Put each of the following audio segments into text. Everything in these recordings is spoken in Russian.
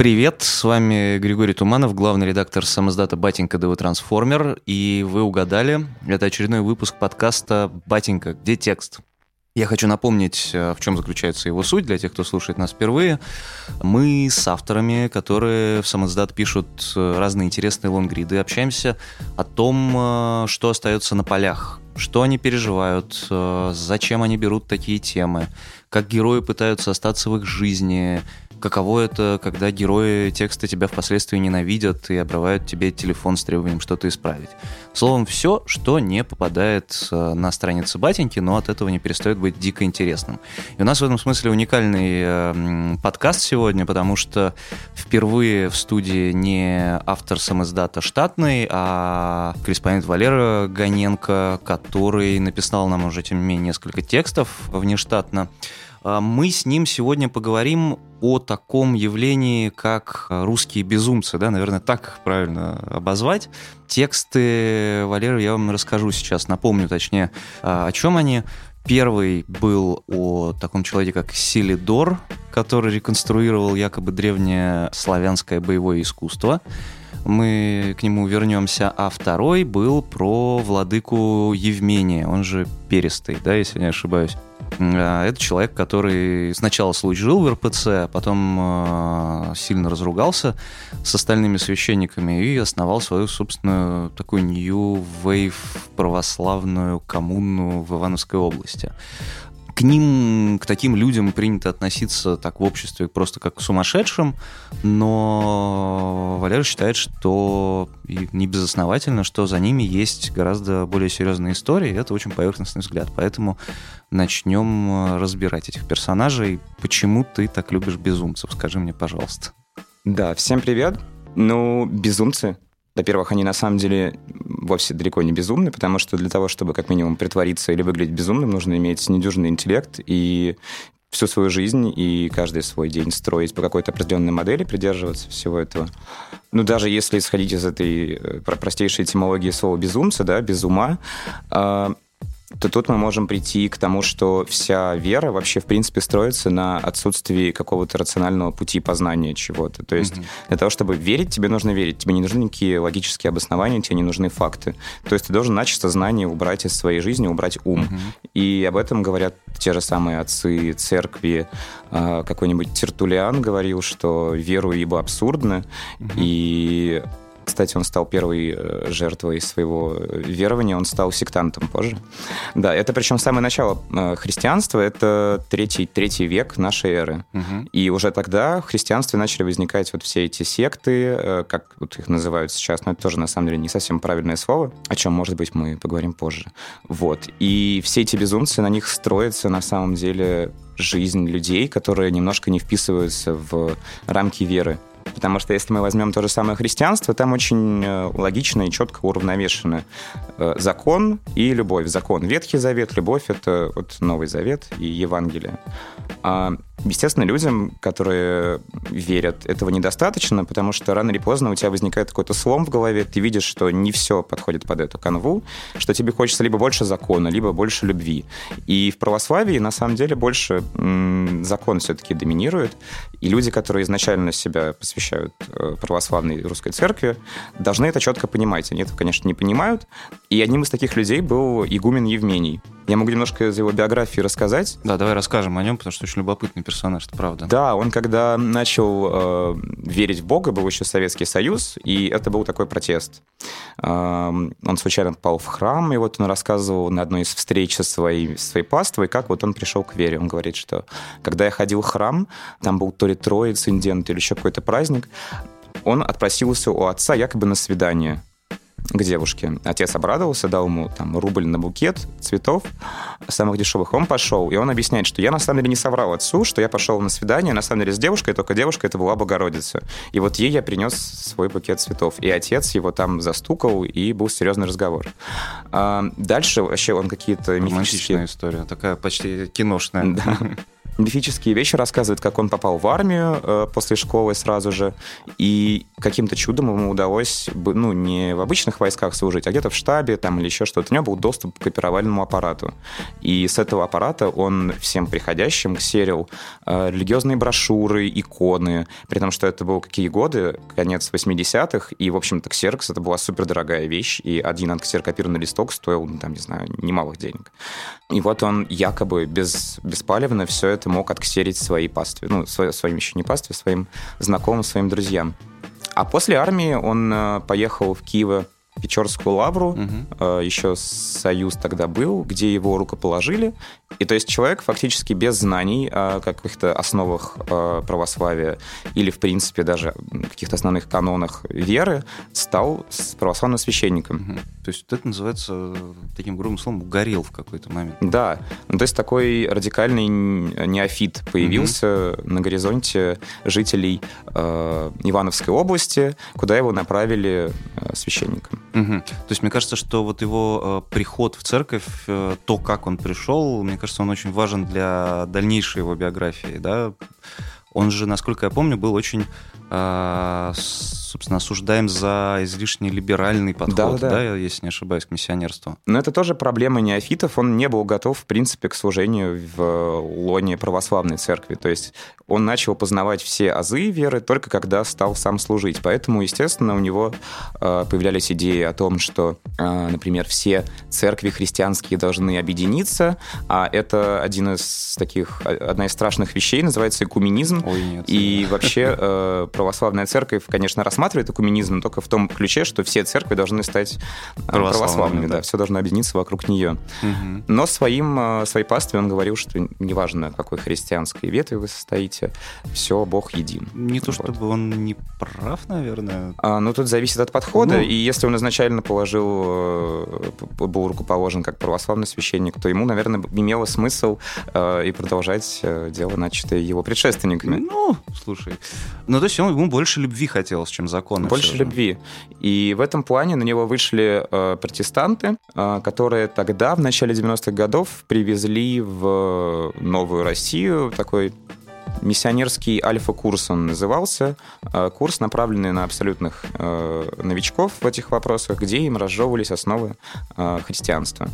Привет, с вами Григорий Туманов, главный редактор самоздата «Батенька ДВ Трансформер», и вы угадали, это очередной выпуск подкаста «Батенька. Где текст?». Я хочу напомнить, э, в чем заключается его суть для тех, кто слушает нас впервые. Мы с авторами, которые в самоздат пишут э, разные интересные лонгриды, общаемся о том, э, что остается на полях, что они переживают, зачем они берут такие темы, как герои пытаются остаться в их жизни, каково это, когда герои текста тебя впоследствии ненавидят и обрывают тебе телефон с требованием что-то исправить. Словом, все, что не попадает э, на страницы батеньки, но от этого не перестает быть дико интересным. И у нас в этом смысле уникальный э, подкаст сегодня, потому что впервые в студии не автор самоздата штатный, а корреспондент Валера Гоненко, который написал нам уже, тем не менее, несколько текстов внештатно. А, мы с ним сегодня поговорим о таком явлении, как русские безумцы, да, наверное, так правильно обозвать. Тексты Валеры я вам расскажу сейчас, напомню точнее, а, о чем они. Первый был о таком человеке, как Силидор, который реконструировал якобы древнее славянское боевое искусство. Мы к нему вернемся. А второй был про владыку Евмения, он же Перестый, да, если не ошибаюсь. А, это человек, который сначала служил в РПЦ, а потом а, сильно разругался с остальными священниками и основал свою собственную такую Wave православную коммуну в Ивановской области к ним, к таким людям принято относиться так в обществе просто как к сумасшедшим, но Валера считает, что и не безосновательно, что за ними есть гораздо более серьезные истории, и это очень поверхностный взгляд. Поэтому начнем разбирать этих персонажей. Почему ты так любишь безумцев? Скажи мне, пожалуйста. Да, всем привет. Ну, безумцы во-первых, они на самом деле вовсе далеко не безумны, потому что для того, чтобы как минимум притвориться или выглядеть безумным, нужно иметь недюжинный интеллект и всю свою жизнь и каждый свой день строить по какой-то определенной модели, придерживаться всего этого. Ну, даже если исходить из этой э, простейшей этимологии слова «безумца», да, «без ума», а, то тут мы можем прийти к тому, что вся вера вообще, в принципе, строится на отсутствии какого-то рационального пути познания чего-то. То есть mm-hmm. для того, чтобы верить, тебе нужно верить. Тебе не нужны никакие логические обоснования, тебе не нужны факты. То есть ты должен начисто знания убрать из своей жизни, убрать ум. Mm-hmm. И об этом говорят те же самые отцы церкви. А, какой-нибудь Тертулиан говорил, что веру ибо абсурдно, mm-hmm. и кстати, он стал первой э, жертвой своего верования, он стал сектантом позже. Да, это причем самое начало э, христианства, это третий, третий век нашей эры. Угу. И уже тогда в христианстве начали возникать вот все эти секты, э, как вот их называют сейчас, но это тоже на самом деле не совсем правильное слово, о чем, может быть, мы поговорим позже. Вот. И все эти безумцы, на них строится на самом деле жизнь людей, которые немножко не вписываются в рамки веры. Потому что если мы возьмем то же самое христианство, там очень э, логично и четко уравновешены э, закон и любовь. Закон Ветхий Завет, любовь — это вот Новый Завет и Евангелие. Естественно, людям, которые верят, этого недостаточно, потому что рано или поздно у тебя возникает какой-то слом в голове, ты видишь, что не все подходит под эту канву, что тебе хочется либо больше закона, либо больше любви. И в православии, на самом деле, больше закон все-таки доминирует, и люди, которые изначально себя посвящают э, православной русской церкви, должны это четко понимать. Они это, конечно, не понимают. И одним из таких людей был игумен Евмений. Я могу немножко из его биографии рассказать. Да, давай расскажем о нем, потому что очень любопытный персонаж, это правда. Да, он когда начал э, верить в Бога, был еще Советский Союз, и это был такой протест. Э, он случайно попал в храм, и вот он рассказывал на одной из встреч со своей, своей паствой, как вот он пришел к вере. Он говорит, что когда я ходил в храм, там был то ли Троиц, Индент или еще какой-то праздник, он отпросился у отца якобы на свидание к девушке. Отец обрадовался, дал ему там рубль на букет цветов самых дешевых. Он пошел, и он объясняет, что я на самом деле не соврал отцу, что я пошел на свидание, на самом деле с девушкой, только девушка это была Богородица. И вот ей я принес свой букет цветов. И отец его там застукал, и был серьезный разговор. А дальше вообще он какие-то мифические... история, такая почти киношная. Да. мифические вещи рассказывает, как он попал в армию э, после школы сразу же, и каким-то чудом ему удалось, ну, не в обычных войсках служить, а где-то в штабе там или еще что-то. У него был доступ к копировальному аппарату. И с этого аппарата он всем приходящим ксерил э, религиозные брошюры, иконы, при том, что это было какие годы, конец 80-х, и, в общем-то, ксерокс это была супердорогая вещь, и один отксерокопированный листок стоил, ну, там, не знаю, немалых денег. И вот он якобы без, беспалевно все это мог отксерить своей пастве, ну, своим еще не пастве, своим знакомым, своим друзьям. А после армии он э, поехал в Киево Печорскую лавру, угу. э, еще Союз тогда был, где его рукоположили. И то есть человек фактически без знаний о каких-то основах э, православия или, в принципе, даже каких-то основных канонах веры стал православным священником. Угу. То есть это называется таким грубым словом угорел в какой-то момент. Да. Ну, то есть такой радикальный неофит появился угу. на горизонте жителей э, Ивановской области, куда его направили э, священником. Угу. То есть мне кажется, что вот его э, приход в церковь, э, то, как он пришел, мне кажется, он очень важен для дальнейшей его биографии, да. Он же, насколько я помню, был очень а, собственно, осуждаем за излишне либеральный подход, да, да. да, если не ошибаюсь, к миссионерству. Но это тоже проблема неофитов. Он не был готов, в принципе, к служению в лоне православной церкви. То есть он начал познавать все азы веры только когда стал сам служить. Поэтому, естественно, у него а, появлялись идеи о том, что, а, например, все церкви христианские должны объединиться, а это один из таких, одна из страшных вещей, называется экуменизм. Ой, нет. И вообще э, православная церковь, конечно, рассматривает экуменизм, но только в том ключе, что все церкви должны стать э, православными, православными да. да, все должно объединиться вокруг нее. Угу. Но своим, э, своей пастве он говорил, что неважно, какой христианской ветви вы состоите, все, Бог един. Не то, чтобы он не прав, наверное. А, ну, тут зависит от подхода, ну... и если он изначально положил, э, был рукоположен как православный священник, то ему, наверное, имело смысл э, и продолжать дело, начатое его предшественниками. Ну, слушай, ну, то есть ему больше любви хотелось, чем закона. Больше любви. И в этом плане на него вышли э, протестанты, э, которые тогда, в начале 90-х годов, привезли в Новую Россию такой миссионерский альфа-курс он назывался. Э, курс, направленный на абсолютных э, новичков в этих вопросах, где им разжевывались основы э, христианства.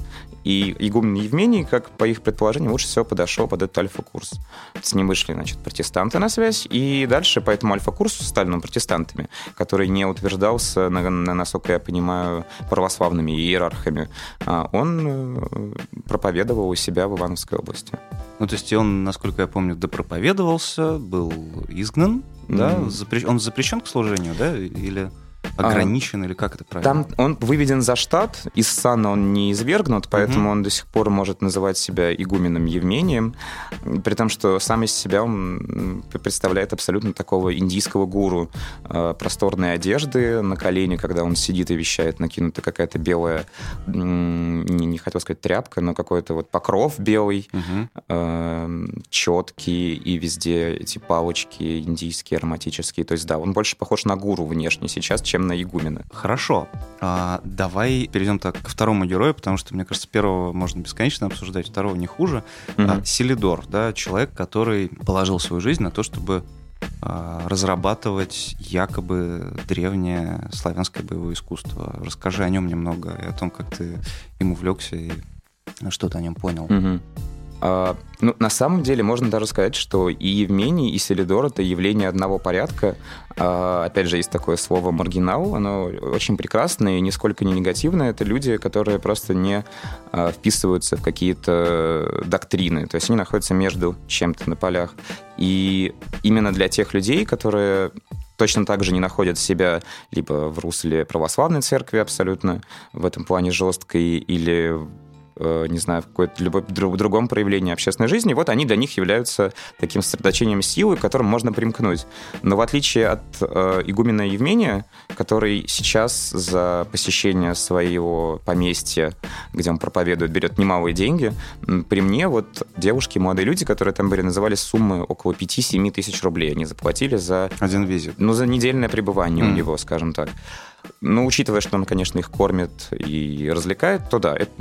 И игумен Евмений, как по их предположению, лучше всего подошел под этот альфа-курс. С ним вышли, значит, протестанты на связь, и дальше по этому альфа-курсу стали ну, протестантами, который не утверждался, насколько я понимаю, православными иерархами. А он проповедовал у себя в Ивановской области. Ну, то есть он, насколько я помню, допроповедовался, был изгнан, mm-hmm. да? Запре... Он запрещен к служению, да? Или... Ограничен а, или как это правильно? Там он выведен за штат, из сана он не извергнут, поэтому угу. он до сих пор может называть себя игуменом Евмением, при том, что сам из себя он представляет абсолютно такого индийского гуру. Э, просторные одежды на колени, когда он сидит и вещает, накинута какая-то белая, не, не хотел сказать тряпка, но какой-то вот покров белый, угу. четкий, и везде эти палочки индийские, ароматические. То есть, да, он больше похож на гуру внешне сейчас, чем на игумена. Хорошо. А, давай перейдем так ко второму герою, потому что, мне кажется, первого можно бесконечно обсуждать, второго не хуже. Mm-hmm. А, Селидор, да, человек, который положил свою жизнь на то, чтобы а, разрабатывать якобы древнее славянское боевое искусство. Расскажи о нем немного и о том, как ты им увлекся и что ты о нем понял. Угу. А, ну, на самом деле можно даже сказать, что и Евмений, и Селидор — это явление одного порядка. А, опять же, есть такое слово «маргинал», оно очень прекрасное и нисколько не негативное. Это люди, которые просто не а, вписываются в какие-то доктрины. То есть они находятся между чем-то на полях. И именно для тех людей, которые точно так же не находят себя либо в русле православной церкви абсолютно в этом плане жесткой, или не знаю, в какой-то любом другом проявлении общественной жизни, вот они для них являются таким сосредоточением силы, к которым можно примкнуть. Но в отличие от э, игумена Евмения, который сейчас за посещение своего поместья, где он проповедует, берет немалые деньги, при мне вот девушки, молодые люди, которые там были, называли суммы около 5-7 тысяч рублей. Они заплатили за... Один визит. Ну, за недельное пребывание mm. у него, скажем так. Но учитывая, что он, конечно, их кормит и развлекает, то да, это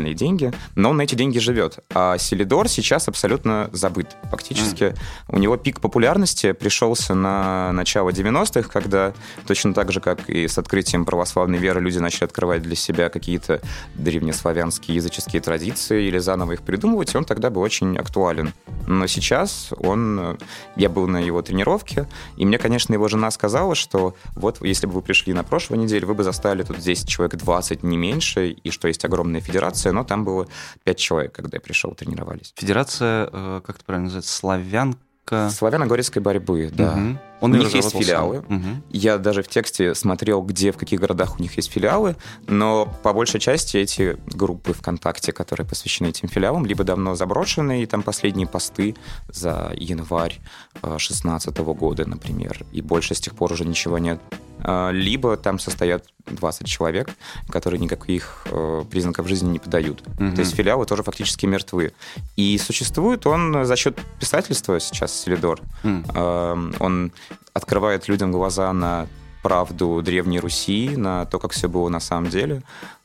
колоссальные деньги, но он на эти деньги живет. А Селидор сейчас абсолютно забыт. Фактически mm. у него пик популярности пришелся на начало 90-х, когда точно так же, как и с открытием православной веры, люди начали открывать для себя какие-то древнеславянские языческие традиции или заново их придумывать, и он тогда был очень актуален. Но сейчас он... Я был на его тренировке, и мне, конечно, его жена сказала, что вот если бы вы пришли на прошлой неделе, вы бы застали тут здесь человек 20, не меньше, и что есть огромная федерация, но там было 5 человек, когда я пришел, тренировались. Федерация, э, как это правильно называется, славян Славяно-горецкой борьбы, да. Угу. Он у них есть филиалы. Угу. Я даже в тексте смотрел, где, в каких городах у них есть филиалы, но по большей части эти группы ВКонтакте, которые посвящены этим филиалам, либо давно заброшены, и там последние посты за январь 2016 э, года, например, и больше с тех пор уже ничего нет. А, либо там состоят 20 человек, которые никаких э, признаков жизни не подают. Угу. То есть филиалы тоже фактически мертвы. И существует он за счет писательства сейчас, Селидор. Угу. Э, он открывает людям глаза на правду Древней Руси, на то, как все было на самом деле,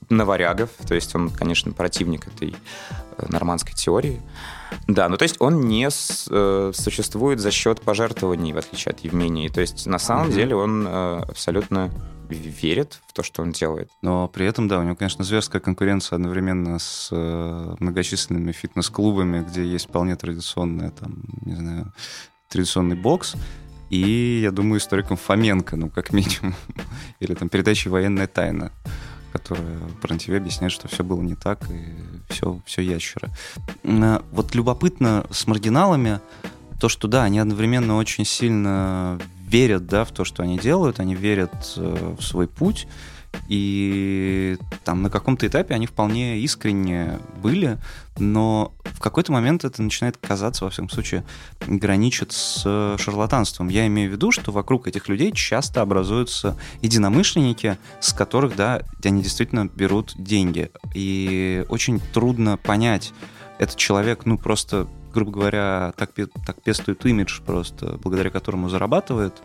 на варягов. То есть он, конечно, противник этой э, нормандской теории. Да, ну то есть он не с, э, существует за счет пожертвований, в отличие от Евмении. То есть на самом mm-hmm. деле он э, абсолютно верит в то, что он делает. Но при этом, да, у него, конечно, зверская конкуренция одновременно с э, многочисленными фитнес-клубами, где есть вполне традиционная, там, не знаю, традиционный бокс. И, я думаю, историком Фоменко, ну, как минимум. Или там передачей «Военная тайна» которая про тебя объясняет, что все было не так, и все, все ящеры. А, вот любопытно с маргиналами то, что да, они одновременно очень сильно верят да, в то, что они делают, они верят э, в свой путь, и там на каком-то этапе они вполне искренне были, но в какой-то момент это начинает казаться, во всяком случае, граничит с шарлатанством. Я имею в виду, что вокруг этих людей часто образуются единомышленники, с которых, да, они действительно берут деньги. И очень трудно понять, этот человек, ну, просто грубо говоря, так, так пестует имидж просто, благодаря которому зарабатывает,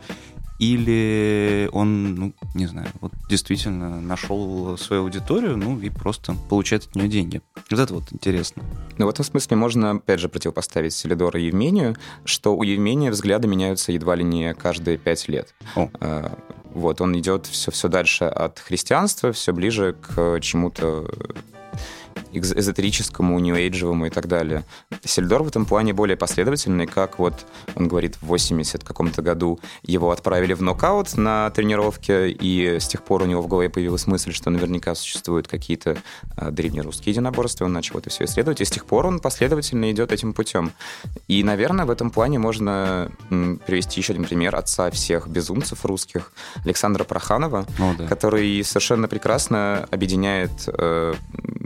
или он, ну, не знаю, вот действительно нашел свою аудиторию, ну, и просто получает от нее деньги. Вот это вот интересно. Ну, в этом смысле можно, опять же, противопоставить Селидора и Евмению, что у Евмения взгляды меняются едва ли не каждые пять лет. О. А, вот, он идет все, все дальше от христианства, все ближе к чему-то эзотерическому, нью-эйджевому и так далее. Сельдор в этом плане более последовательный, как вот он говорит, в 80 каком-то году его отправили в нокаут на тренировке, и с тех пор у него в голове появилась мысль, что наверняка существуют какие-то а, древнерусские единоборства, он начал это все исследовать, и с тех пор он последовательно идет этим путем. И, наверное, в этом плане можно привести еще один пример отца всех безумцев русских, Александра Проханова, О, да. который совершенно прекрасно объединяет э,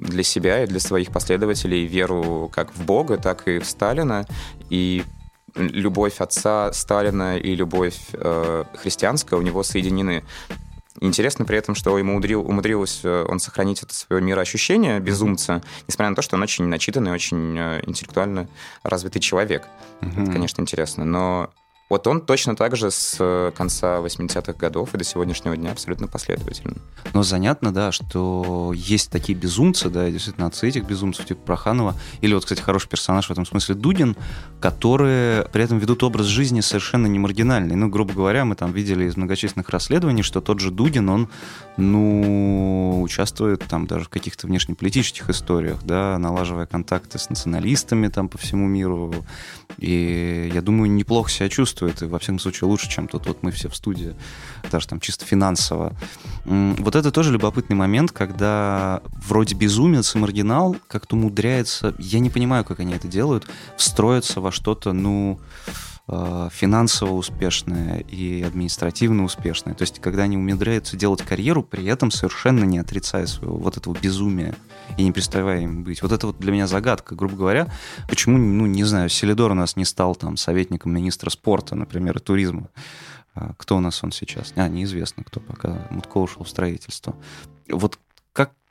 для себя и для своих последователей веру как в Бога, так и в Сталина. И любовь отца Сталина и любовь э, христианская у него соединены. Интересно при этом, что ему умудрил, умудрилось э, он сохранить это свое мироощущение безумца, несмотря на то, что он очень начитанный, очень э, интеллектуально развитый человек. Mm-hmm. Это, конечно, интересно. Но вот он точно так же с э, конца 80-х годов и до сегодняшнего дня абсолютно последовательно. Но занятно, да, что есть такие безумцы, да, действительно, отцы этих безумцев, типа Проханова, или вот, кстати, хороший персонаж в этом смысле Дудин, которые при этом ведут образ жизни совершенно не маргинальный. Ну, грубо говоря, мы там видели из многочисленных расследований, что тот же Дудин, он, ну, участвует там даже в каких-то внешнеполитических историях, да, налаживая контакты с националистами там по всему миру. И я думаю, неплохо себя чувствует чувствует, и во всяком случае лучше, чем тут вот мы все в студии, даже там чисто финансово. Вот это тоже любопытный момент, когда вроде безумец и маргинал как-то умудряется, я не понимаю, как они это делают, встроиться во что-то, ну, финансово успешное и административно успешное. То есть, когда они умудряются делать карьеру, при этом совершенно не отрицая своего вот этого безумия и не переставая им быть. Вот это вот для меня загадка, грубо говоря, почему, ну, не знаю, Селидор у нас не стал там советником министра спорта, например, и туризма. А кто у нас он сейчас? А, неизвестно, кто пока. Мутко ушел в строительство. Вот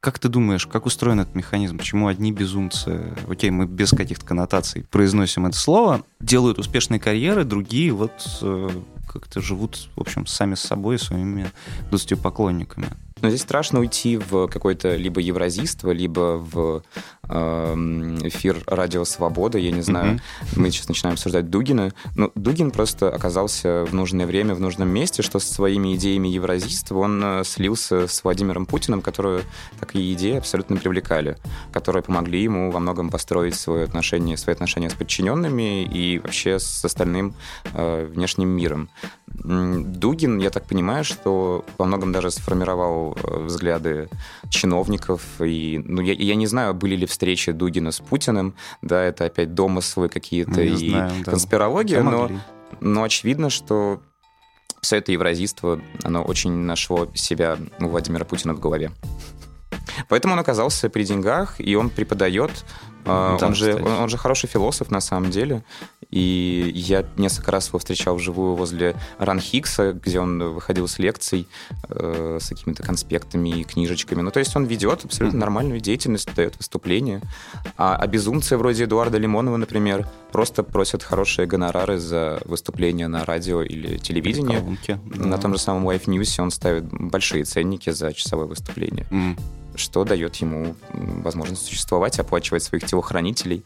как, ты думаешь, как устроен этот механизм? Почему одни безумцы, окей, мы без каких-то коннотаций произносим это слово, делают успешные карьеры, другие вот э, как-то живут, в общем, сами с собой, своими 20 поклонниками? Но здесь страшно уйти в какое-то либо евразийство, либо в э, эфир «Радио Свобода». Я не знаю, mm-hmm. мы сейчас начинаем обсуждать Дугина. Но Дугин просто оказался в нужное время, в нужном месте, что со своими идеями евразийства он э, слился с Владимиром Путиным, которые такие идеи абсолютно привлекали, которые помогли ему во многом построить свои отношения, свои отношения с подчиненными и вообще с остальным э, внешним миром. Дугин, я так понимаю, что во многом даже сформировал э, взгляды чиновников. И, ну, я, я не знаю, были ли встречи Дугина с Путиным, да, это опять домыслы какие-то ну, и знаем, да. конспирология, но, но очевидно, что все это евразийство, оно очень нашло себя у Владимира Путина в голове. Поэтому он оказался при деньгах, и он преподает а, да, он, же, он, он же хороший философ на самом деле. И я несколько раз его встречал вживую возле Ран Хикса, где он выходил с лекций э, с какими-то конспектами и книжечками. Ну, то есть он ведет абсолютно нормальную деятельность, дает выступления. А, а безумцы вроде Эдуарда Лимонова, например, просто просят хорошие гонорары за выступления на радио или телевидении. Колонки, да. На том же самом Life News он ставит большие ценники за часовое выступление. Mm что дает ему возможность существовать, оплачивать своих телохранителей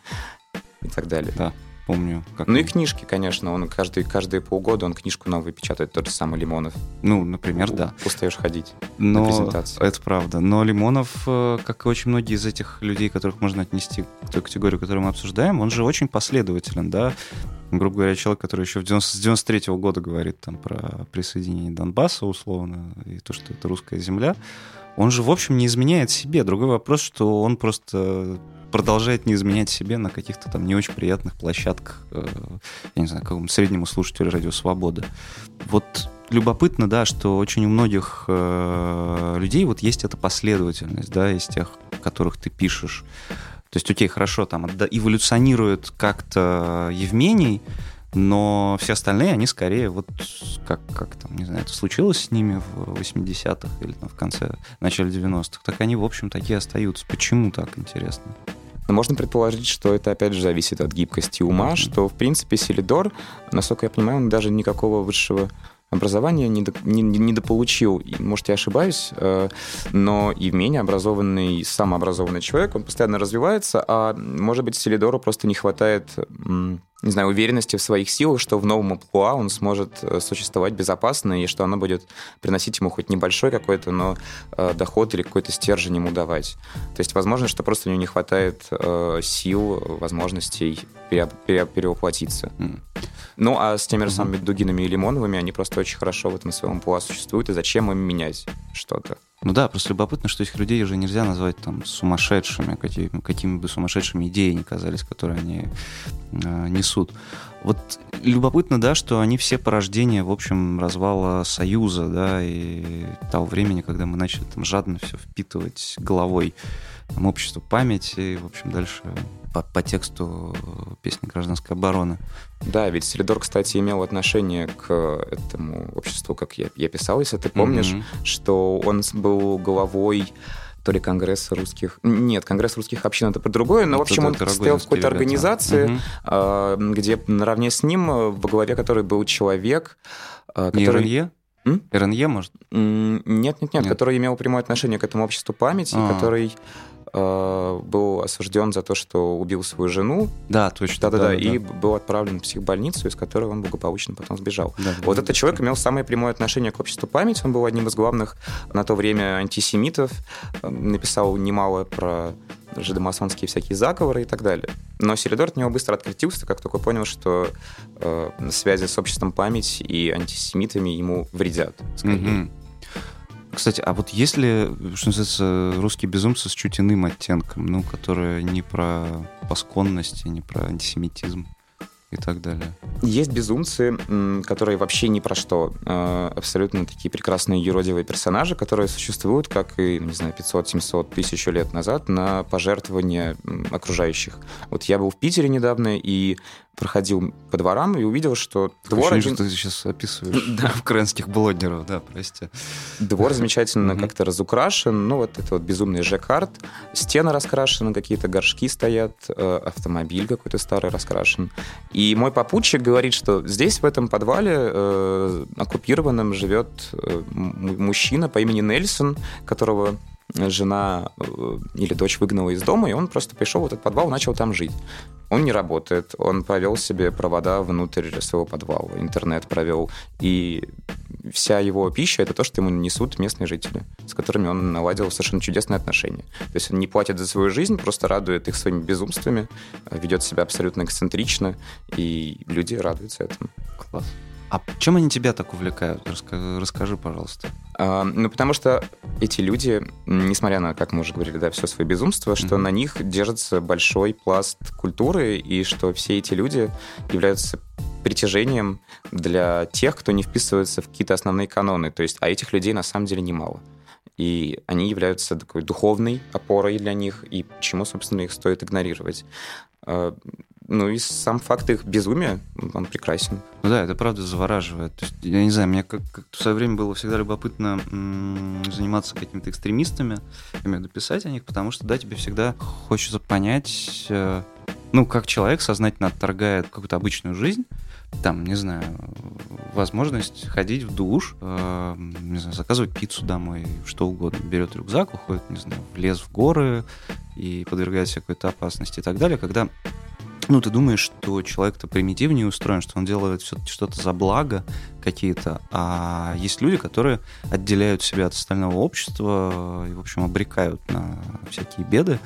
и так далее. Да, помню. Как ну он... и книжки, конечно. Он каждый, каждые полгода он книжку новую печатает, тот же самый Лимонов. Ну, например, да. Устаешь ходить Но... на презентацию. Это правда. Но Лимонов, э, как и очень многие из этих людей, которых можно отнести к той категории, которую мы обсуждаем, он же очень последователен, да. Грубо говоря, человек, который еще в 90, с 93 -го года говорит там про присоединение Донбасса, условно, и то, что это русская земля, он же, в общем, не изменяет себе. Другой вопрос, что он просто продолжает не изменять себе на каких-то там не очень приятных площадках, э, я не знаю, какому среднему слушателю радио «Свобода». Вот любопытно, да, что очень у многих э, людей вот есть эта последовательность, да, из тех, которых ты пишешь. То есть окей, хорошо, там эволюционирует как-то Евмений, но все остальные, они скорее вот как, как там, не знаю, это случилось с ними в 80-х или там, в конце, начале 90-х, так они, в общем, такие остаются. Почему так, интересно? Но можно предположить, что это, опять же, зависит от гибкости ума, mm-hmm. что, в принципе, Селидор, насколько я понимаю, он даже никакого высшего образования не, не, не недополучил. Может, я ошибаюсь, э, но и менее образованный, самообразованный человек, он постоянно развивается, а может быть, Селидору просто не хватает не знаю, уверенности в своих силах, что в новом амплуа он сможет э, существовать безопасно и что оно будет приносить ему хоть небольшой какой-то, но э, доход или какой-то стержень ему давать. То есть возможно, что просто у него не хватает э, сил, возможностей пере, пере, перевоплотиться. Mm. Ну, а с теми же самыми Дугинами и Лимоновыми они просто очень хорошо в этом своем амплуа существуют, и зачем им менять что-то? Ну да, просто любопытно, что этих людей уже нельзя назвать там сумасшедшими, какими, какими бы сумасшедшими идеи ни казались, которые они э, несут. Вот любопытно, да, что они все порождения, в общем, развала Союза, да, и того времени, когда мы начали там жадно все впитывать головой там, общество памяти, и, в общем, дальше по, по тексту песни «Гражданская оборона». Да, ведь Селидор, кстати, имел отношение к этому обществу, как я, я писал, если ты помнишь, mm-hmm. что он был головой то ли Конгресс русских... Нет, Конгресс русских общин это про другое, но, в общем, он стоял в какой-то организации, угу. где наравне с ним, во главе которой был человек, а, который... РНЕ? РНЕ, может? Нет, нет, нет, нет, который имел прямое отношение к этому обществу памяти, а. который э, был осужден за то, что убил свою жену. Да, точно. Да-да-да, и был отправлен в психбольницу, из которой он благополучно потом сбежал. Да, вот да, этот да, человек имел самое прямое отношение к обществу памяти, он был одним из главных на то время антисемитов, написал немало про жидомасонские всякие заговоры и так далее. Но Селидор от него быстро открестился, как только понял, что э, связи с обществом памяти и антисемитами ему вредят. Скорее. Mm-hmm. Кстати, а вот если, что называется, русские безумцы с чуть иным оттенком, ну, которые не про посконность не про антисемитизм и так далее. Есть безумцы, которые вообще ни про что. Э, абсолютно такие прекрасные юродивые персонажи, которые существуют, как и, не знаю, 500-700 тысяч лет назад на пожертвования окружающих. Вот я был в Питере недавно, и проходил по дворам и увидел, что двор... Ощущение, один... что ты сейчас описываешь да. украинских блогеров, да, прости. Двор замечательно как-то разукрашен, ну вот это вот безумный жаккард, стены раскрашены, какие-то горшки стоят, э, автомобиль какой-то старый раскрашен. И И мой попутчик говорит, что здесь, в этом подвале, э, оккупированном, живет э, мужчина по имени Нельсон, которого жена или дочь выгнала из дома, и он просто пришел в этот подвал, начал там жить. Он не работает, он провел себе провода внутрь своего подвала, интернет провел, и вся его пища — это то, что ему несут местные жители, с которыми он наладил совершенно чудесные отношения. То есть он не платит за свою жизнь, просто радует их своими безумствами, ведет себя абсолютно эксцентрично, и люди радуются этому. Класс. А чем они тебя так увлекают? Расскажи, расскажи пожалуйста. А, ну, потому что эти люди, несмотря на, как мы уже говорили, да, все свое безумство, что mm-hmm. на них держится большой пласт культуры, и что все эти люди являются притяжением для тех, кто не вписывается в какие-то основные каноны. То есть, а этих людей на самом деле немало. И они являются такой духовной опорой для них, и почему, собственно, их стоит игнорировать. Ну и сам факт их безумия, он прекрасен. Ну да, это правда завораживает. То есть, я не знаю, мне как, как в свое время было всегда любопытно заниматься какими-то экстремистами, виду писать о них, потому что, да, тебе всегда хочется понять, э, ну, как человек сознательно отторгает какую-то обычную жизнь, там, не знаю, возможность ходить в душ, э, не знаю, заказывать пиццу домой, что угодно. Берет рюкзак, уходит, не знаю, в лес, в горы и подвергает себя какой-то опасности и так далее, когда ну, ты думаешь, что человек-то примитивнее устроен, что он делает все-таки что-то за благо какие-то, а есть люди, которые отделяют себя от остального общества и, в общем, обрекают на всякие беды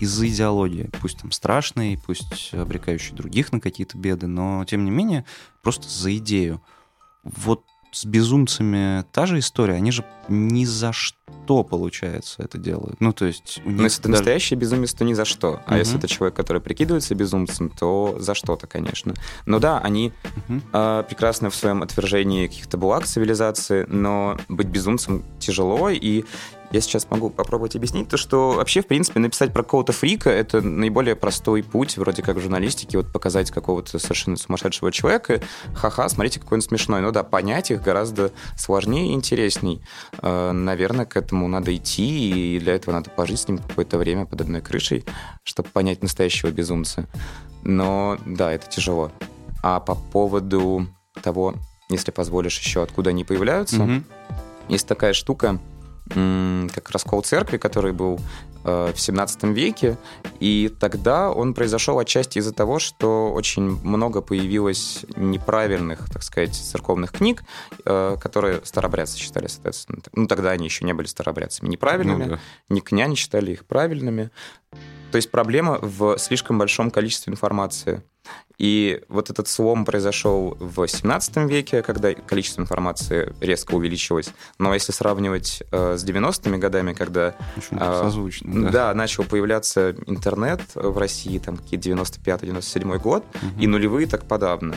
из-за идеологии, пусть там страшные, пусть обрекающие других на какие-то беды, но, тем не менее, просто за идею. Вот с безумцами та же история, они же ни за что, получается, это делают. Ну, то есть... У них Но если это даже... настоящий безумец, то ни за что. А угу. если это человек, который прикидывается безумцем, то за что-то, конечно. Ну да, они угу. э, прекрасны в своем отвержении каких-то благ цивилизации, но быть безумцем тяжело, и я сейчас могу попробовать объяснить то, что вообще, в принципе, написать про какого-то фрика — это наиболее простой путь, вроде как в журналистике, вот показать какого-то совершенно сумасшедшего человека, ха-ха, смотрите, какой он смешной. Ну да, понять их гораздо сложнее и интересней. Э, наверное, к этому надо идти, и для этого надо пожить с ним какое-то время под одной крышей, чтобы понять настоящего безумца. Но да, это тяжело. А по поводу того, если позволишь еще, откуда они появляются, mm-hmm. есть такая штука — как раскол церкви, который был э, в 17 веке, и тогда он произошел отчасти из-за того, что очень много появилось неправильных, так сказать, церковных книг, э, которые старобрядцы считали, соответственно. Ну, тогда они еще не были старобрядцами неправильными, ну, да. ни княне считали их правильными. То есть проблема в слишком большом количестве информации. И вот этот слом произошел в 17 веке, когда количество информации резко увеличилось. Но если сравнивать э, с 90-ми годами, когда э, да. да, начал появляться интернет в России, там какие 95-97 год, угу. и нулевые так подавно,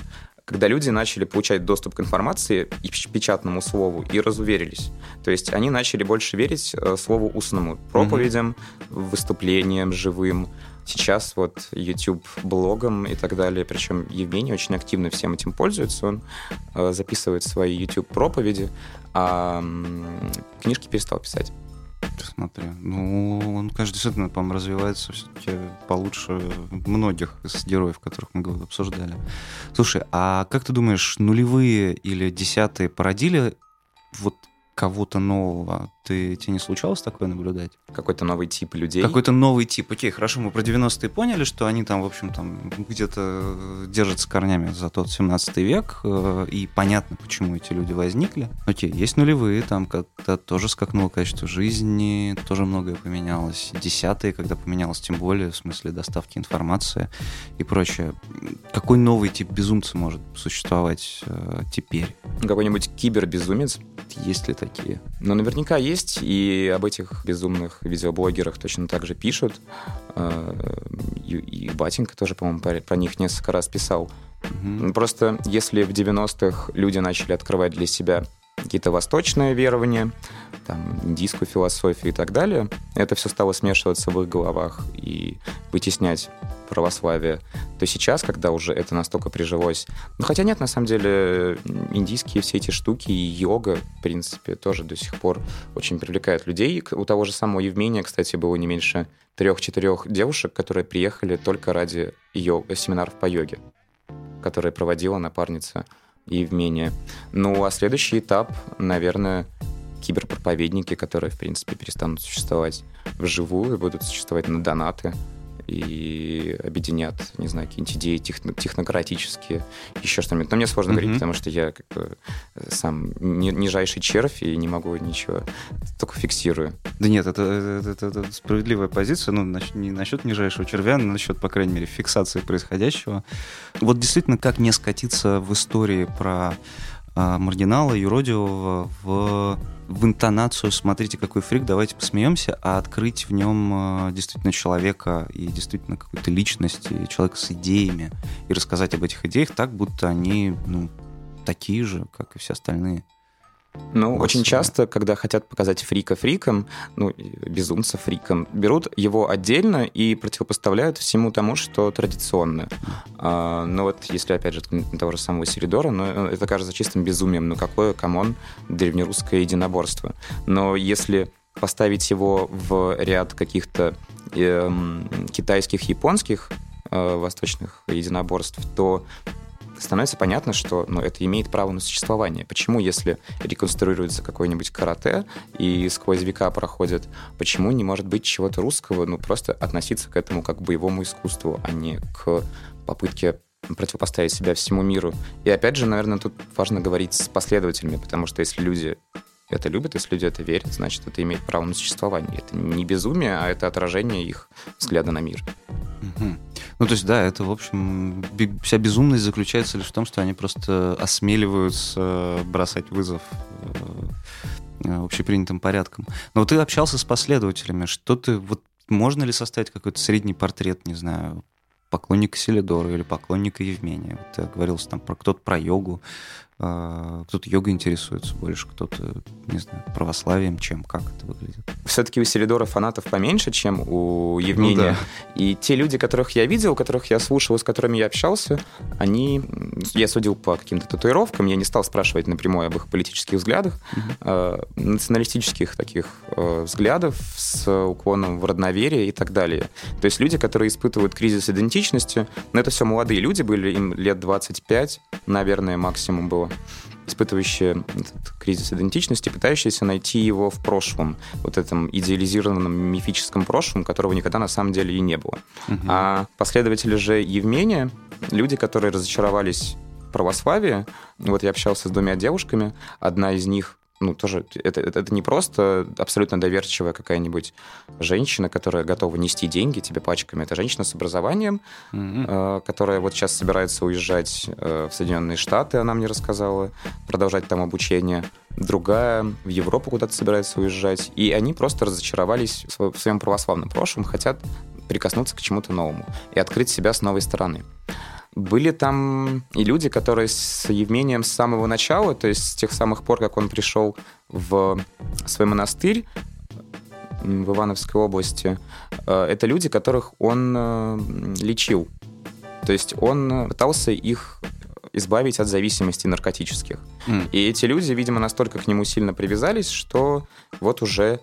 когда люди начали получать доступ к информации и печатному слову и разуверились. То есть они начали больше верить э, слову устному, проповедям, угу. выступлениям живым, сейчас вот YouTube блогом и так далее. Причем Евгений очень активно всем этим пользуется. Он э, записывает свои YouTube проповеди, а книжки перестал писать. Смотри, ну, он, конечно, действительно, по-моему, развивается все-таки получше многих из героев, которых мы обсуждали. Слушай, а как ты думаешь, нулевые или десятые породили вот кого-то нового. Ты, тебе не случалось такое наблюдать? Какой-то новый тип людей? Какой-то новый тип. Окей, хорошо, мы про 90-е поняли, что они там, в общем, там где-то держатся корнями за тот 17 век, э, и понятно, почему эти люди возникли. Окей, есть нулевые, там как-то тоже скакнуло качество жизни, тоже многое поменялось. Десятые, когда поменялось, тем более, в смысле доставки информации и прочее. Какой новый тип безумца может существовать э, теперь? Какой-нибудь кибербезумец? Есть ли такие? Ну, наверняка есть, и об этих безумных видеоблогерах точно так же пишут. А, и, и Батенька тоже, по-моему, про, про них несколько раз писал. Угу. Просто если в 90-х люди начали открывать для себя какие-то восточные верования, там, индийскую философию и так далее, это все стало смешиваться в их головах и вытеснять православие, то сейчас, когда уже это настолько прижилось... Ну, хотя нет, на самом деле, индийские все эти штуки и йога, в принципе, тоже до сих пор очень привлекают людей. У того же самого Евмения, кстати, было не меньше трех-четырех девушек, которые приехали только ради йог... семинаров по йоге. которые проводила напарница Евмения. Ну, а следующий этап, наверное, киберпроповедники, которые, в принципе, перестанут существовать вживую и будут существовать на донаты и объединят, не знаю, какие-нибудь идеи техно- технократические, еще что-нибудь. Но мне сложно mm-hmm. говорить, потому что я как бы сам ни, нижайший червь и не могу ничего, только фиксирую. Да нет, это, это, это, это справедливая позиция, ну, не насчет нижайшего червя, но насчет, по крайней мере, фиксации происходящего. Вот действительно, как не скатиться в истории про маргинала юродивого в в интонацию «смотрите, какой фрик, давайте посмеемся», а открыть в нем э, действительно человека и действительно какую-то личность, и человека с идеями, и рассказать об этих идеях так, будто они ну, такие же, как и все остальные. Ну, вот очень часто, когда хотят показать фрика фриком, ну, безумца фриком, берут его отдельно и противопоставляют всему тому, что традиционно. А, но вот если, опять же, того же самого Серидора, ну, это кажется чистым безумием. Ну, какое, come on, древнерусское единоборство. Но если поставить его в ряд каких-то э, китайских, японских э, восточных единоборств, то становится понятно, что ну, это имеет право на существование. Почему, если реконструируется какой-нибудь карате и сквозь века проходит, почему не может быть чего-то русского, ну, просто относиться к этому как к боевому искусству, а не к попытке противопоставить себя всему миру. И опять же, наверное, тут важно говорить с последователями, потому что если люди это любят, если люди это верят, значит, это имеет право на существование. Это не безумие, а это отражение их взгляда на мир. Угу. Ну, то есть, да, это, в общем, вся безумность заключается лишь в том, что они просто осмеливаются бросать вызов э, общепринятым порядком. Но ты общался с последователями, что ты, вот можно ли составить какой-то средний портрет, не знаю, поклонника Селидора или поклонника Евмения? Вот ты говорил там про кто-то про йогу, кто-то йогой интересуется больше, кто-то, не знаю, православием, чем, как это выглядит. Все-таки у Селидора фанатов поменьше, чем у Евгения. Ну, да. И те люди, которых я видел, которых я слушал, с которыми я общался, они... Я судил по каким-то татуировкам, я не стал спрашивать напрямую об их политических взглядах, mm-hmm. э, националистических таких э, взглядов с уклоном в родноверие и так далее. То есть люди, которые испытывают кризис идентичности, но это все молодые люди были, им лет 25, наверное, максимум было испытывающие этот кризис идентичности, пытающиеся найти его в прошлом, вот этом идеализированном мифическом прошлом, которого никогда на самом деле и не было. Угу. А последователи же Евмения, люди, которые разочаровались в православии, вот я общался с двумя девушками, одна из них ну, тоже, это, это, это не просто абсолютно доверчивая какая-нибудь женщина, которая готова нести деньги тебе пачками. Это женщина с образованием, mm-hmm. э, которая вот сейчас собирается уезжать э, в Соединенные Штаты, она мне рассказала, продолжать там обучение. Другая в Европу куда-то собирается уезжать. И они просто разочаровались в своем православном прошлом, хотят прикоснуться к чему-то новому и открыть себя с новой стороны. Были там и люди, которые с Евмением с самого начала, то есть с тех самых пор, как он пришел в свой монастырь в Ивановской области, э, это люди, которых он э, лечил. То есть он пытался их избавить от зависимости наркотических. Mm. И эти люди, видимо, настолько к нему сильно привязались, что вот уже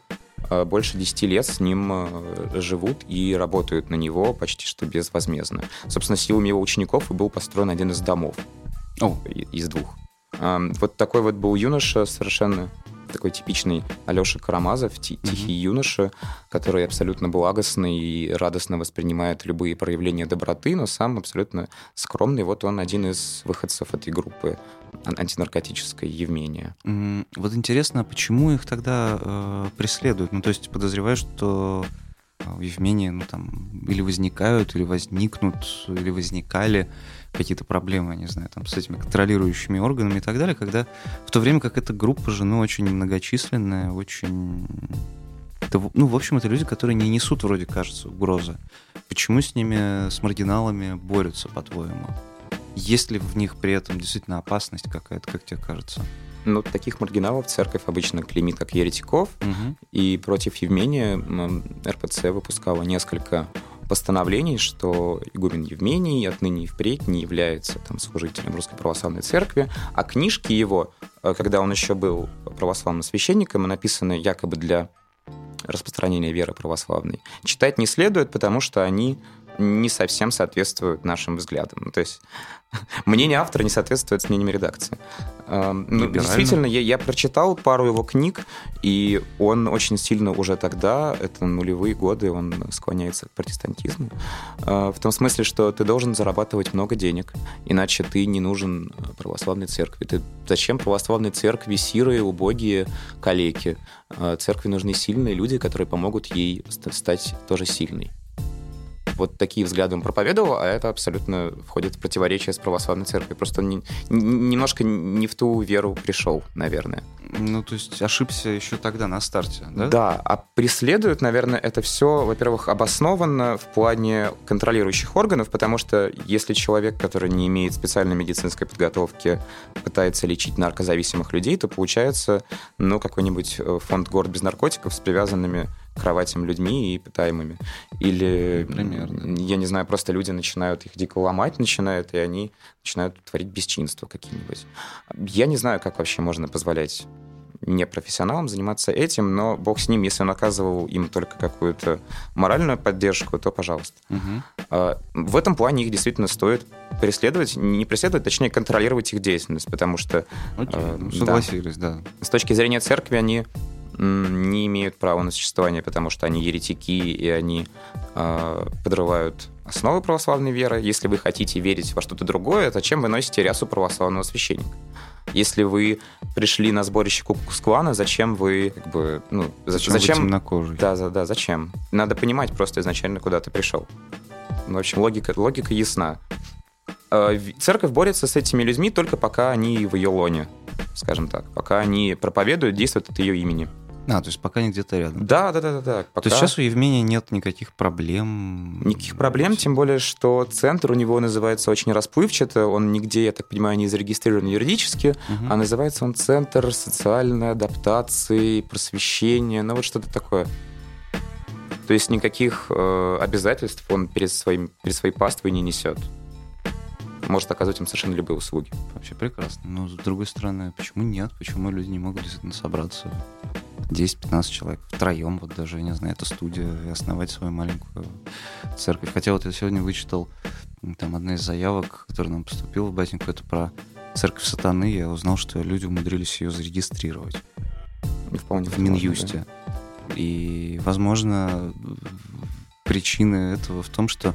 больше 10 лет с ним э, живут и работают на него почти что безвозмездно. Собственно, силами его учеников и был построен один из домов. О. Из двух. Вот такой вот был юноша совершенно такой типичный Алеша Карамазов, ти- mm-hmm. тихий юноша, который абсолютно благостный и радостно воспринимает любые проявления доброты, но сам абсолютно скромный. Вот он один из выходцев этой группы антинаркотическое явление. Mm-hmm. Вот интересно, почему их тогда э, преследуют? Ну, то есть подозреваю, что в Евмении ну, там, или возникают, или возникнут, или возникали какие-то проблемы, не знаю, там, с этими контролирующими органами и так далее, когда в то время как эта группа же, ну, очень многочисленная, очень... Это, ну, в общем, это люди, которые не несут, вроде кажется, угрозы. Почему с ними, с маргиналами борются, по-твоему? Есть ли в них при этом действительно опасность какая-то, как тебе кажется? Ну, таких маргиналов церковь обычно клеймит как еретиков, угу. и против Евмения РПЦ выпускала несколько постановлений, что игумен Евмений отныне и впредь не является там, служителем Русской Православной Церкви, а книжки его, э, когда он еще был православным священником, написаны якобы для распространения веры православной, читать не следует, потому что они не совсем соответствуют нашим взглядам. Ну, то есть мнение автора не соответствует мнениям редакции. Эм, ну, действительно, я, я прочитал пару его книг, и он очень сильно уже тогда, это нулевые годы, он склоняется к протестантизму. Э, в том смысле, что ты должен зарабатывать много денег, иначе ты не нужен православной церкви. Ты, зачем православной церкви сирые, убогие калеки? Э, церкви нужны сильные люди, которые помогут ей стать тоже сильной вот такие взгляды он проповедовал, а это абсолютно входит в противоречие с православной церковью. Просто он не, немножко не в ту веру пришел, наверное. Ну, то есть ошибся еще тогда на старте, да? Да, а преследует, наверное, это все, во-первых, обоснованно в плане контролирующих органов, потому что если человек, который не имеет специальной медицинской подготовки, пытается лечить наркозависимых людей, то получается, ну, какой-нибудь э, фонд город без наркотиков с привязанными кроватям людьми и питаемыми. Или, Например, да. я не знаю, просто люди начинают их дико ломать, начинают, и они начинают творить бесчинства какие-нибудь. Я не знаю, как вообще можно позволять непрофессионалам заниматься этим, но бог с ним, если он оказывал им только какую-то моральную поддержку, то пожалуйста. Угу. В этом плане их действительно стоит преследовать, не преследовать, точнее контролировать их деятельность, потому что... Окей, э, ну, согласились, да. да. С точки зрения церкви они не имеют права на существование, потому что они еретики, и они э, подрывают основы православной веры. Если вы хотите верить во что-то другое, зачем вы носите рясу православного священника? Если вы пришли на сборище Кукусквана, зачем вы как бы ну зачем, зачем темнокожий? Да, да, да, зачем? Надо понимать просто изначально, куда ты пришел. В общем, логика, логика ясна. Э, церковь борется с этими людьми только пока они в ее лоне, скажем так, пока они проповедуют, действуют от ее имени. А, то есть пока не где-то рядом. Да, да, да, да. да. Пока... То есть сейчас у Евмения нет никаких проблем? Никаких проблем, тем более, что центр у него называется очень расплывчато, он нигде, я так понимаю, не зарегистрирован юридически, угу. а называется он Центр социальной адаптации, просвещения, ну вот что-то такое. То есть никаких э, обязательств он перед, своим, перед своей паствой не несет может оказывать им совершенно любые услуги. Вообще прекрасно. Но с другой стороны, почему нет? Почему люди не могут действительно собраться 10-15 человек втроем, вот даже, я не знаю, это студия, и основать свою маленькую церковь. Хотя вот я сегодня вычитал, там одна из заявок, которая нам поступила в Батеньку, это про церковь сатаны. Я узнал, что люди умудрились ее зарегистрировать. Вполне в Минюсте. Да. И, возможно, причина этого в том, что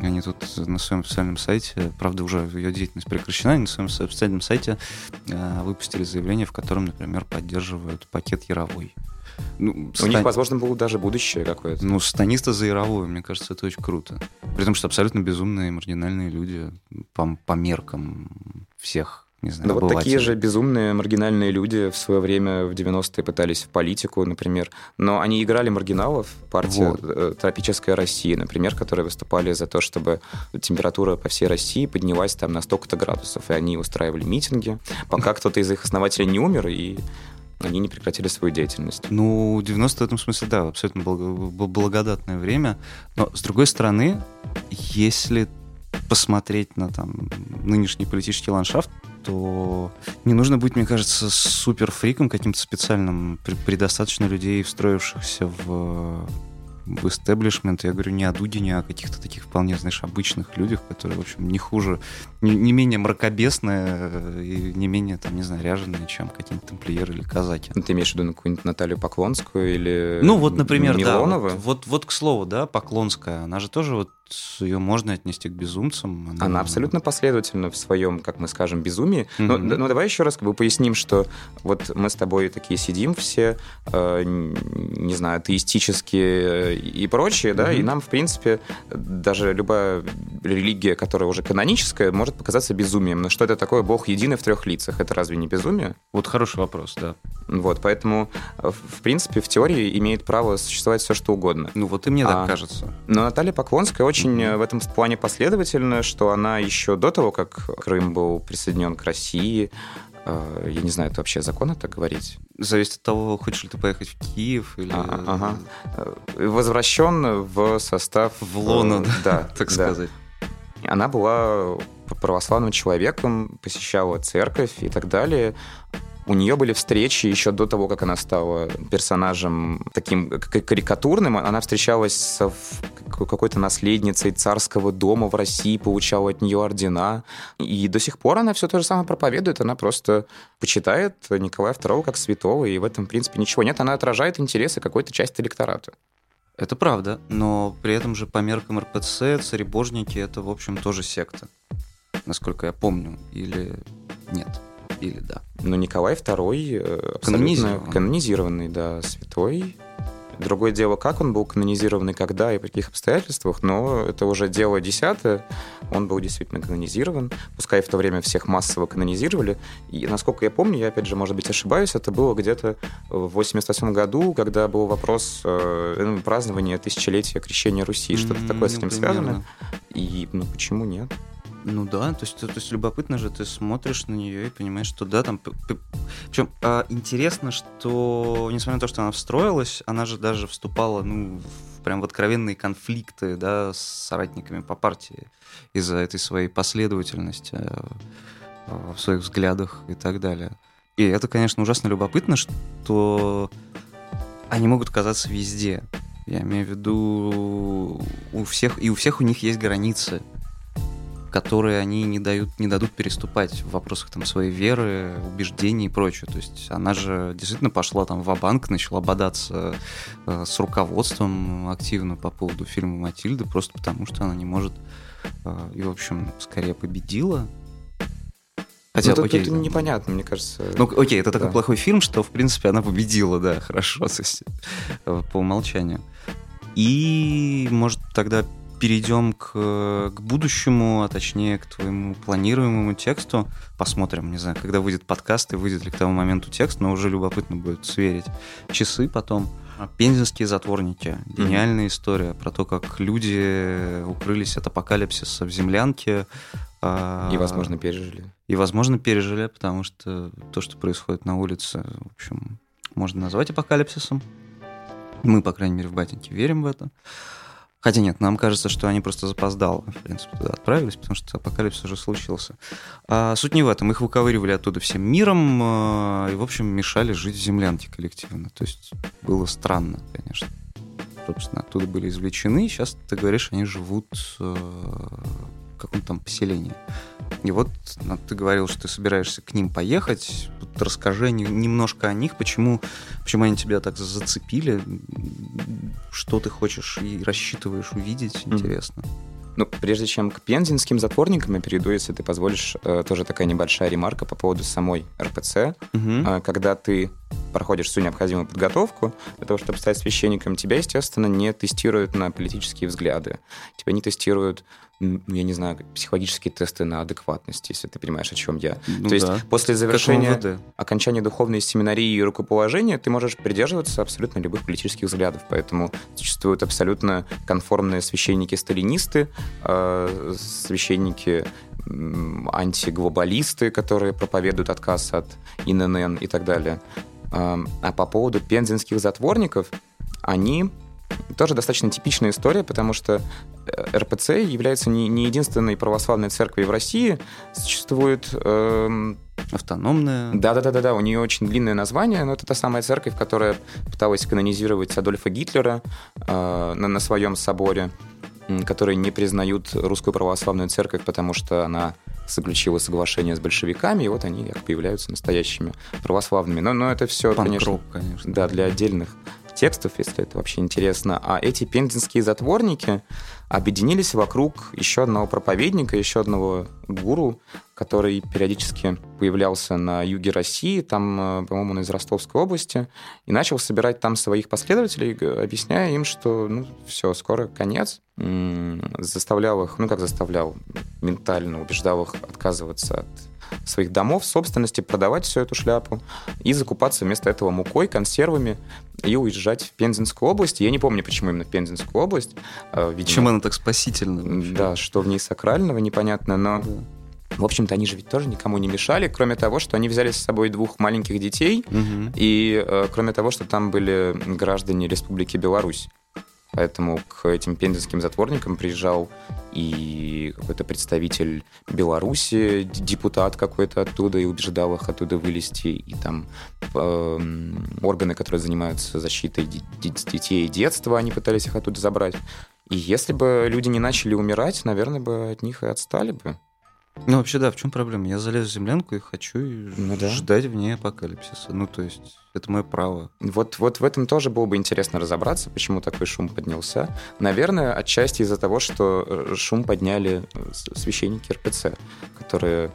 они тут на своем официальном сайте, правда, уже ее деятельность прекращена, они на своем официальном сайте э, выпустили заявление, в котором, например, поддерживают пакет Яровой. Ну, У стан... них, возможно, было даже будущее какое-то. Ну, станиста за Яровую, мне кажется, это очень круто. При том, что абсолютно безумные, маргинальные люди по, по меркам всех не знаю, Но вот такие же безумные маргинальные люди в свое время в 90-е пытались в политику, например. Но они играли маргиналов, партия вот. Э, «Тропическая Россия», например, которые выступали за то, чтобы температура по всей России поднялась там на столько-то градусов. И они устраивали митинги, пока кто-то из их основателей не умер, и они не прекратили свою деятельность. Ну, 90 в этом смысле, да, абсолютно благодатное время. Но, с другой стороны, если посмотреть на там нынешний политический ландшафт, то не нужно быть, мне кажется, супер фриком каким-то специальным. Предостаточно людей, встроившихся в в истеблишмент, я говорю не о Дудине, а о каких-то таких вполне, знаешь, обычных людях, которые, в общем, не хуже, не, не менее мракобесные э, и не менее, там, не знаю, ряженые, чем какие-нибудь тамплиеры или казаки. Ты имеешь в виду какую-нибудь Наталью Поклонскую или Ну, вот, например, Милонова? да. Вот, вот, вот, к слову, да, Поклонская, она же тоже вот ее можно отнести к безумцам. Она, она абсолютно последовательна в своем, как мы скажем, безумии. Mm-hmm. Но, но давай еще раз как бы поясним, что вот мы с тобой такие сидим все, э, не знаю, атеистические и прочее, mm-hmm. да, и нам, в принципе, даже любая религия, которая уже каноническая, может показаться безумием. Но что это такое Бог единый в трех лицах? Это разве не безумие? Вот хороший вопрос, да. Вот, поэтому, в принципе, в теории имеет право существовать все, что угодно. Ну вот и мне а, так кажется. Но Наталья Поклонская очень очень mm-hmm. в этом плане последовательна, что она еще до того, как Крым был присоединен к России, э, я не знаю, это вообще законно так говорить? Зависит от того, хочешь ли ты поехать в Киев или... А, ага. Э, возвращен в состав... В лоно, э, да, так сказать. Она была православным человеком, посещала церковь и так далее. У нее были встречи еще до того, как она стала персонажем таким карикатурным. Она встречалась с какой-то наследницей царского дома в России, получала от нее ордена. И до сих пор она все то же самое проповедует. Она просто почитает Николая II как святого, и в этом, в принципе, ничего нет. Она отражает интересы какой-то части электората. Это правда, но при этом же по меркам РПЦ царебожники это, в общем, тоже секта, насколько я помню, или нет, или да. Но Николай II э, абсолютно канонизированный, да, святой, Другое дело, как он был канонизирован и когда, и при каких обстоятельствах, но это уже дело десятое. Он был действительно канонизирован. Пускай в то время всех массово канонизировали. И, насколько я помню, я, опять же, может быть, ошибаюсь, это было где-то в 88 году, когда был вопрос э, ну, празднования тысячелетия крещения Руси. Что-то такое с этим связано. И, ну, почему нет? Ну да, то есть, то, то есть любопытно же, ты смотришь на нее и понимаешь, что да, там... Причем а, интересно, что, несмотря на то, что она встроилась, она же даже вступала, ну, в, прям в откровенные конфликты, да, с соратниками по партии из-за этой своей последовательности а, в своих взглядах и так далее. И это, конечно, ужасно любопытно, что они могут казаться везде. Я имею в виду у всех, и у всех у них есть границы которые они не дают, не дадут переступать в вопросах там своей веры, убеждений и прочее. То есть она же действительно пошла там в банк начала бодаться э, с руководством активно по поводу фильма Матильда, просто потому что она не может э, и, в общем, скорее победила. Хотя, ну, окей, это там... непонятно, мне кажется. Ну, окей, это да. такой плохой фильм, что, в принципе, она победила, да, хорошо, то есть, э, по умолчанию. И, может, тогда перейдем к, к будущему, а точнее к твоему планируемому тексту. Посмотрим, не знаю, когда выйдет подкаст и выйдет ли к тому моменту текст, но уже любопытно будет сверить часы потом. Пензенские затворники. Гениальная mm-hmm. история про то, как люди укрылись от апокалипсиса в землянке. А, и, возможно, пережили. И, возможно, пережили, потому что то, что происходит на улице, в общем, можно назвать апокалипсисом. Мы, по крайней мере, в батеньке верим в это. Хотя нет, нам кажется, что они просто запоздало, в принципе, туда отправились, потому что апокалипсис уже случился. А суть не в этом. Их выковыривали оттуда всем миром а, и, в общем, мешали жить в землянке коллективно. То есть было странно, конечно. Собственно, оттуда были извлечены. Сейчас, ты говоришь, они живут э, каком-то там поселении. И вот ну, ты говорил, что ты собираешься к ним поехать. Вот расскажи немножко о них, почему, почему они тебя так зацепили, что ты хочешь и рассчитываешь увидеть, интересно. Ну, прежде чем к пензенским затворникам я перейду, если ты позволишь, э, тоже такая небольшая ремарка по поводу самой РПЦ. Угу. Когда ты проходишь всю необходимую подготовку для того, чтобы стать священником, тебя, естественно, не тестируют на политические взгляды. Тебя не тестируют я не знаю, психологические тесты на адекватность, если ты понимаешь, о чем я. Ну, То да. есть после завершения окончания духовной семинарии и рукоположения ты можешь придерживаться абсолютно любых политических взглядов. Поэтому существуют абсолютно конформные священники-сталинисты, э, священники антиглобалисты, которые проповедуют отказ от ИНН и так далее. А по поводу пензенских затворников, они тоже достаточно типичная история, потому что РПЦ является не, не единственной православной церковью в России. Существует... Эм... Автономная. Да-да-да, да у нее очень длинное название, но это та самая церковь, которая пыталась канонизировать Адольфа Гитлера э, на, на своем соборе, которые не признают русскую православную церковь, потому что она заключила соглашение с большевиками, и вот они как появляются настоящими православными. Но, но это все, конечно, конечно, да, для отдельных текстов, если это вообще интересно. А эти пензенские затворники объединились вокруг еще одного проповедника, еще одного гуру, который периодически появлялся на юге России, там, э, по-моему, он из Ростовской области, и начал собирать там своих последователей, объясняя им, что, ну, все, скоро конец. Заставлял их, ну, как заставлял, ментально убеждал их отказываться от своих домов, собственности, продавать всю эту шляпу и закупаться вместо этого мукой, консервами и уезжать в Пензенскую область. Я не помню, почему именно в Пензенскую область. А, видимо, Чем она так спасительна? Вообще? Да, что в ней сакрального, непонятно, но... Да. В общем-то, они же ведь тоже никому не мешали, кроме того, что они взяли с собой двух маленьких детей, угу. и э, кроме того, что там были граждане Республики Беларусь. Поэтому к этим пензенским затворникам приезжал и какой-то представитель Беларуси, депутат какой-то оттуда, и убеждал их оттуда вылезти, и там э, органы, которые занимаются защитой детей и детства, они пытались их оттуда забрать. И если бы люди не начали умирать, наверное, бы от них и отстали бы. Ну, вообще, да, в чем проблема? Я залез в землянку и хочу ну, да. ждать в ней апокалипсиса. Ну, то есть, это мое право. Вот, вот в этом тоже было бы интересно разобраться, почему такой шум поднялся. Наверное, отчасти из-за того, что э, шум подняли э, священники РПЦ, которые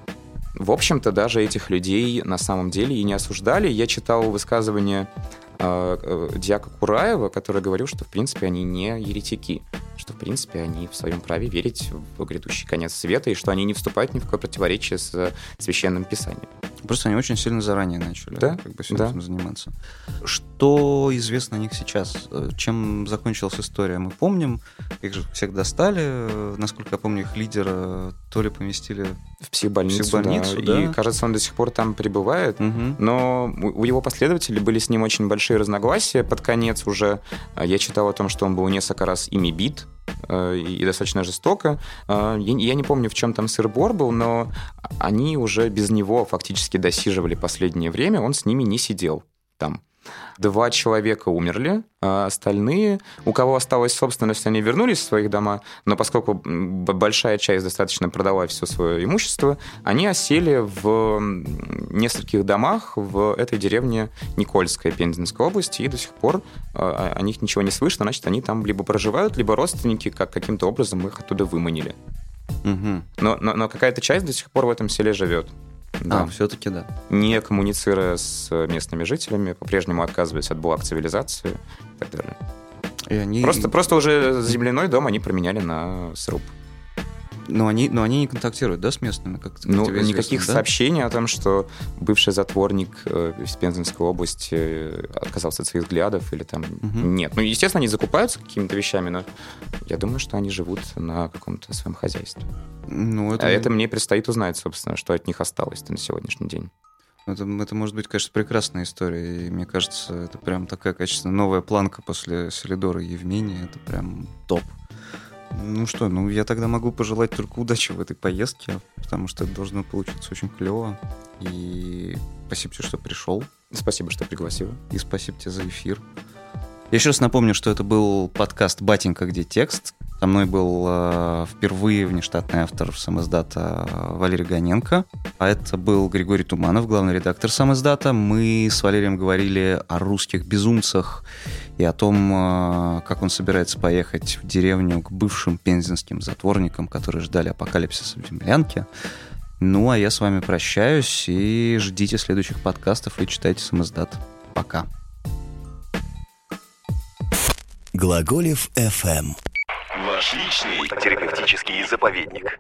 в общем-то, даже этих людей на самом деле и не осуждали. Я читал высказывание э, э, Дьяка Кураева, который говорил, что, в принципе, они не еретики, что, в принципе, они в своем праве верить в грядущий конец света и что они не вступают ни в какое противоречие с священным писанием. Просто они очень сильно заранее начали да? как бы всем да. этим заниматься. Что известно о них сейчас? Чем закончилась история? Мы помним, их же всех достали. Насколько я помню, их лидера то ли поместили в психбольницу, в психбольницу да. да. И, кажется, он до сих пор там пребывает. Угу. Но у его последователей были с ним очень большие разногласия. Под конец уже я читал о том, что он был несколько раз ими бит Э, и достаточно жестоко. Э, я не помню, в чем там сыр-бор был, но они уже без него фактически досиживали последнее время, он с ними не сидел там. Два человека умерли, а остальные, у кого осталась собственность, они вернулись в своих дома, но поскольку большая часть достаточно продала все свое имущество, они осели в нескольких домах в этой деревне Никольская Пензенской области, и до сих пор а, о них ничего не слышно, значит, они там либо проживают, либо родственники как каким-то образом их оттуда выманили. Угу. Но, но, но какая-то часть до сих пор в этом селе живет. Да. А, все-таки да. Не коммуницируя с местными жителями, по-прежнему отказываясь от благ цивилизации и так далее. И они... просто, просто уже земляной дом они променяли на сруб. Но они, но они не контактируют, да, с местными? Как, как ну, никаких да? сообщений о том, что бывший затворник э, из Пензенской области э, отказался от своих взглядов или там... Угу. Нет. Ну, естественно, они закупаются какими-то вещами, но я думаю, что они живут на каком-то своем хозяйстве. Ну, это... А это мне предстоит узнать, собственно, что от них осталось на сегодняшний день. Это, это может быть, конечно, прекрасная история. И мне кажется, это прям такая качественная новая планка после Селидора и Евмения. Это прям топ. Ну что, ну я тогда могу пожелать только удачи в этой поездке, потому что это должно получиться очень клево. И спасибо тебе, что пришел. Спасибо, что пригласил. И спасибо тебе за эфир. Я еще раз напомню, что это был подкаст «Батенька, где текст?». Со мной был э, впервые внештатный автор самоздата Валерий Гоненко, а это был Григорий Туманов, главный редактор самоздата. Мы с Валерием говорили о русских безумцах и о том, э, как он собирается поехать в деревню к бывшим пензенским затворникам, которые ждали апокалипсиса в землянке. Ну, а я с вами прощаюсь и ждите следующих подкастов и читайте самоздат. Пока. Глаголев FM. Ваш личный терапевтический заповедник.